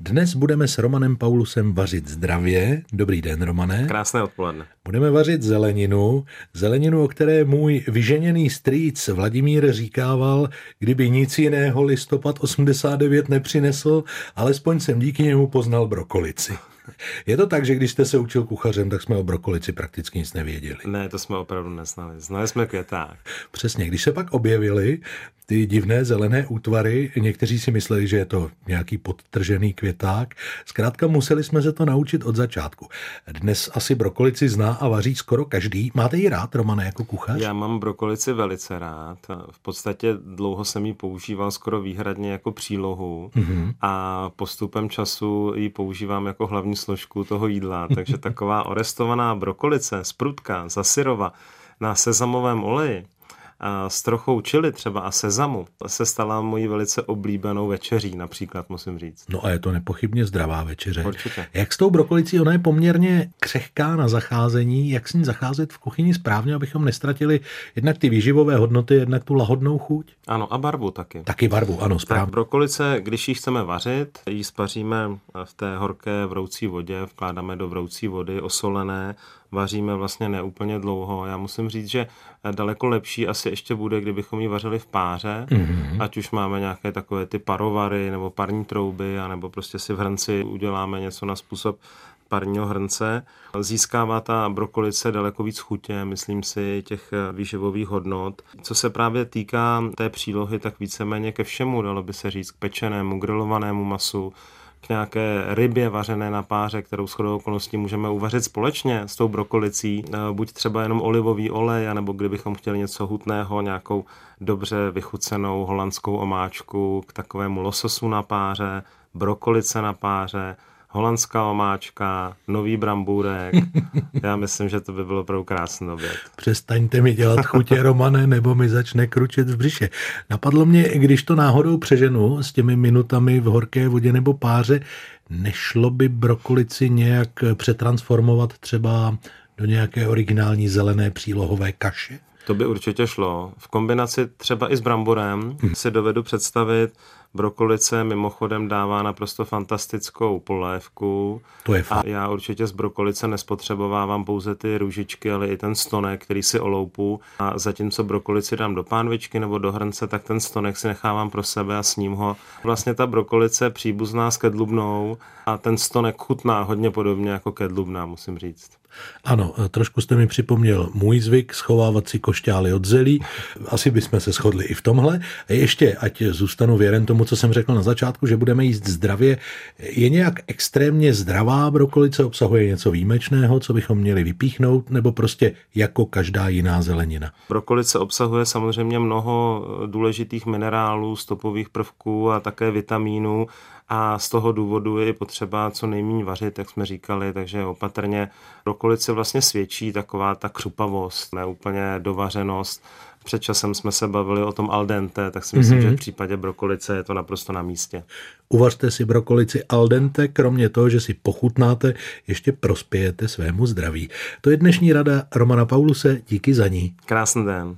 Dnes budeme s Romanem Paulusem vařit zdravě. Dobrý den, Romane. Krásné odpoledne. Budeme vařit zeleninu, zeleninu, o které můj vyženěný strýc Vladimír říkával, kdyby nic jiného listopad 89 nepřinesl, alespoň jsem díky němu poznal brokolici. Je to tak, že když jste se učil kuchařem, tak jsme o brokolici prakticky nic nevěděli. Ne, to jsme opravdu neznali. Znali jsme květák. Přesně, když se pak objevili ty divné zelené útvary, někteří si mysleli, že je to nějaký podtržený květák. Zkrátka museli jsme se to naučit od začátku. Dnes asi brokolici zná a vaří skoro každý. Máte ji rád, Romane, jako kuchař? Já mám brokolici velice rád. V podstatě dlouho jsem ji používal skoro výhradně jako přílohu mm-hmm. a postupem času ji používám jako hlavní složku toho jídla. Takže taková orestovaná brokolice z prutka, na sezamovém oleji s trochou čili třeba a sezamu se stala mojí velice oblíbenou večeří, například musím říct. No a je to nepochybně zdravá večeře. Určitě. Jak s tou brokolicí, ona je poměrně křehká na zacházení, jak s ní zacházet v kuchyni správně, abychom nestratili jednak ty výživové hodnoty, jednak tu lahodnou chuť? Ano, a barvu taky. Taky barvu, ano, správně. Tak brokolice, když ji chceme vařit, ji spaříme v té horké vroucí vodě, vkládáme do vroucí vody osolené, vaříme vlastně neúplně dlouho. Já musím říct, že daleko lepší asi ještě bude, kdybychom ji vařili v páře, mm-hmm. ať už máme nějaké takové ty parovary nebo parní trouby, anebo prostě si v hrnci uděláme něco na způsob parního hrnce. Získává ta brokolice daleko víc chutě, myslím si, těch výživových hodnot. Co se právě týká té přílohy, tak víceméně ke všemu, dalo by se říct, k pečenému, grilovanému masu, k nějaké rybě vařené na páře, kterou shodou okolností můžeme uvařit společně s tou brokolicí, eh, buď třeba jenom olivový olej, nebo kdybychom chtěli něco hutného, nějakou dobře vychucenou holandskou omáčku k takovému lososu na páře, brokolice na páře, holandská omáčka, nový brambůrek. Já myslím, že to by bylo opravdu krásný oběd. Přestaňte mi dělat chutě, Romane, nebo mi začne kručet v břiše. Napadlo mě, když to náhodou přeženu s těmi minutami v horké vodě nebo páře, nešlo by brokolici nějak přetransformovat třeba do nějaké originální zelené přílohové kaše? To by určitě šlo. V kombinaci třeba i s bramborem hmm. si dovedu představit, Brokolice mimochodem dává naprosto fantastickou polévku. To je fakt. A já určitě z brokolice nespotřebovávám pouze ty růžičky, ale i ten stonek, který si oloupu. A zatímco brokolici dám do pánvičky nebo do hrnce, tak ten stonek si nechávám pro sebe a sním ho. Vlastně ta brokolice příbuzná s kedlubnou a ten stonek chutná hodně podobně jako kedlubná, musím říct. Ano, trošku jste mi připomněl můj zvyk schovávat si košťály od zelí. Asi bychom se shodli i v tomhle. Ještě, ať zůstanu věren tomu, co jsem řekl na začátku, že budeme jíst zdravě. Je nějak extrémně zdravá brokolice, obsahuje něco výjimečného, co bychom měli vypíchnout, nebo prostě jako každá jiná zelenina? Brokolice obsahuje samozřejmě mnoho důležitých minerálů, stopových prvků a také vitamínů a z toho důvodu je potřeba co nejméně vařit, jak jsme říkali, takže opatrně. Brokolice vlastně svědčí taková ta křupavost, neúplně dovařenost. Před časem jsme se bavili o tom al dente, tak si myslím, mm-hmm. že v případě brokolice je to naprosto na místě. Uvařte si brokolici al dente, kromě toho, že si pochutnáte, ještě prospějete svému zdraví. To je dnešní rada Romana Pauluse, díky za ní. Krásný den.